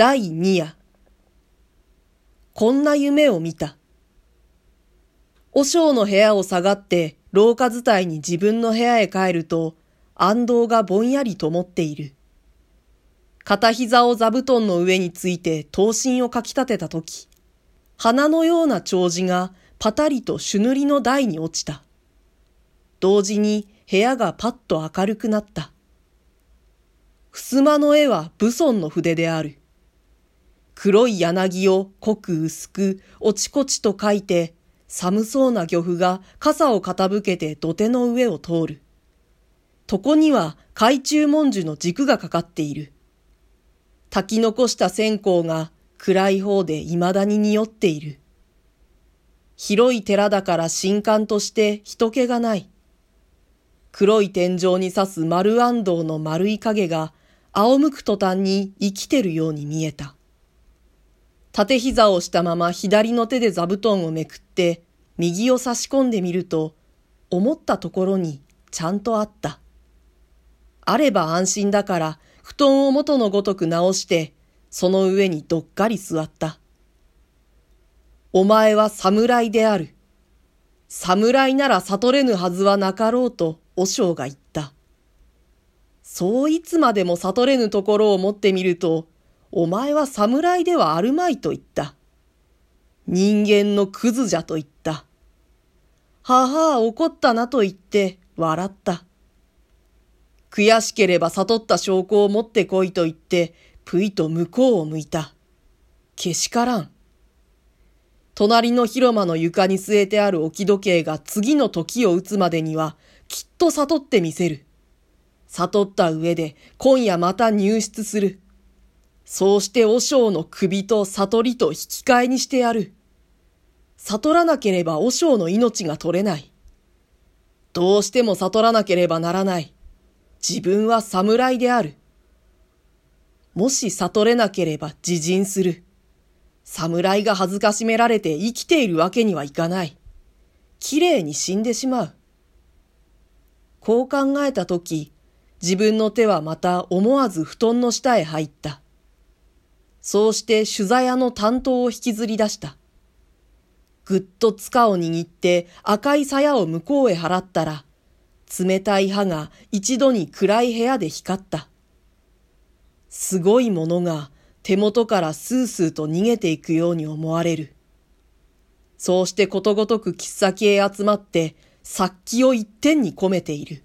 第2夜。こんな夢を見た。和尚の部屋を下がって廊下伝いに自分の部屋へ帰ると、暗道がぼんやり灯っている。片膝を座布団の上について刀身をかき立てたとき、花のような長寿がパタリと朱塗りの台に落ちた。同時に部屋がパッと明るくなった。襖の絵は武尊の筆である。黒い柳を濃く薄くおちこちと書いて、寒そうな漁夫が傘を傾けて土手の上を通る。床には海中文殊の軸がかかっている。炊き残した線香が暗い方で未だに匂っている。広い寺だから新刊として人気がない。黒い天井に刺す丸暗道の丸い影が仰向く途端に生きてるように見えた。縦膝をしたまま左の手で座布団をめくって右を差し込んでみると思ったところにちゃんとあった。あれば安心だから布団を元のごとく直してその上にどっかり座った。お前は侍である。侍なら悟れぬはずはなかろうと、和尚が言った。そういつまでも悟れぬところを持ってみると、お前は侍ではあるまいと言った。人間のクズじゃと言った。母は怒ったなと言って笑った。悔しければ悟った証拠を持ってこいと言って、ぷいと向こうを向いた。けしからん。隣の広間の床に据えてある置き時計が次の時を打つまでにはきっと悟ってみせる。悟った上で今夜また入室する。そうして和尚の首と悟りと引き換えにしてやる。悟らなければ和尚の命が取れない。どうしても悟らなければならない。自分は侍である。もし悟れなければ自陣する。侍が恥ずかしめられて生きているわけにはいかない。綺麗に死んでしまう。こう考えたとき、自分の手はまた思わず布団の下へ入った。そうして取材屋の担当を引きずり出した。ぐっと塚を握って赤い鞘を向こうへ払ったら、冷たい刃が一度に暗い部屋で光った。すごいものが手元からスースーと逃げていくように思われる。そうしてことごとく切っ先へ集まって殺気を一点に込めている。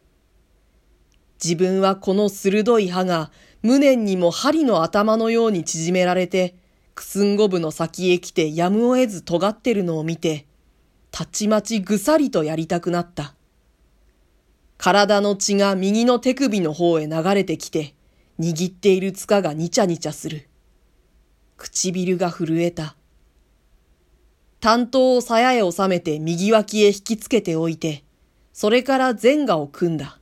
自分はこの鋭い刃が無念にも針の頭のように縮められて、くすんごぶの先へ来てやむを得ず尖ってるのを見て、たちまちぐさりとやりたくなった。体の血が右の手首の方へ流れてきて、握っている塚がにちゃにちゃする。唇が震えた。担当を鞘へ収めて右脇へ引きつけておいて、それから前画を組んだ。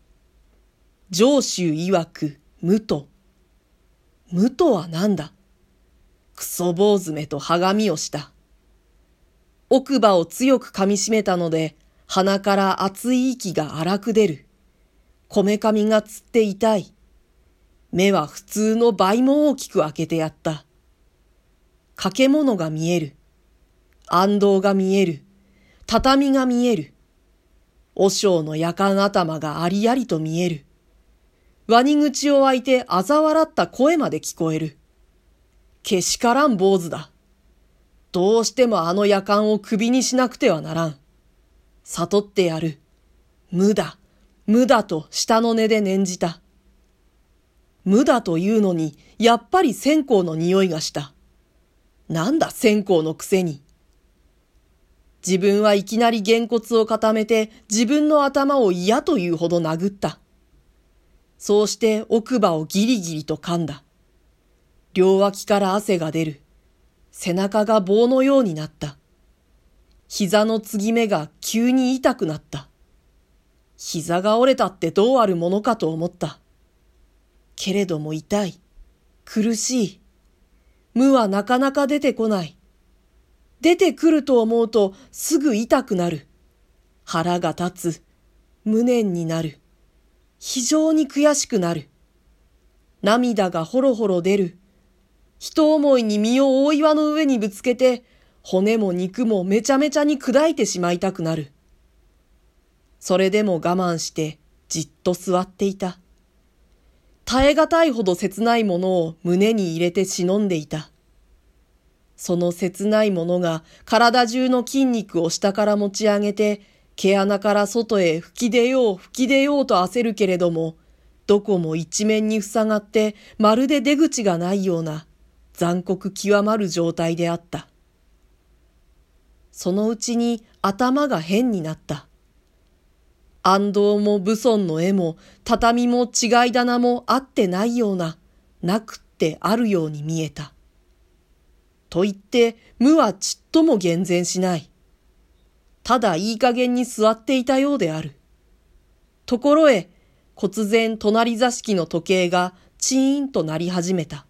上州曰く、無と。無とは何だ？クソ坊主めとはがみをした。奥歯を強く噛みしめたので、鼻から熱い息が荒く出る。こめかみがつって痛い。目は普通の倍も大きく開けてやった。掛け物が見える。暗道が見える。畳が見える。和尚の夜間頭がありありと見える。ワニ口を開いて嘲笑った声まで聞こえる。けしからん坊主だ。どうしてもあの夜間を首にしなくてはならん。悟ってやる。無だ、無だと下の根で念じた。無だというのに、やっぱり線香の匂いがした。なんだ線香のくせに。自分はいきなりげんこつを固めて自分の頭を嫌というほど殴った。そうして奥歯をギリギリと噛んだ。両脇から汗が出る。背中が棒のようになった。膝の継ぎ目が急に痛くなった。膝が折れたってどうあるものかと思った。けれども痛い。苦しい。無はなかなか出てこない。出てくると思うとすぐ痛くなる。腹が立つ。無念になる。非常に悔しくなる。涙がほろほろ出る。人思いに身を大岩の上にぶつけて、骨も肉もめちゃめちゃに砕いてしまいたくなる。それでも我慢してじっと座っていた。耐え難いほど切ないものを胸に入れて忍んでいた。その切ないものが体中の筋肉を下から持ち上げて、毛穴から外へ吹き出よう吹き出ようと焦るけれども、どこも一面に塞がってまるで出口がないような残酷極まる状態であった。そのうちに頭が変になった。安藤も武尊の絵も畳も違い棚もあってないような、なくってあるように見えた。と言って無はちっとも厳然しない。ただいい加減に座っていたようである。ところへ、忽然隣座敷の時計がチーンと鳴り始めた。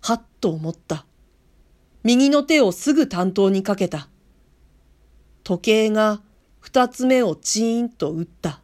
はっと思った。右の手をすぐ担当にかけた。時計が二つ目をチーンと打った。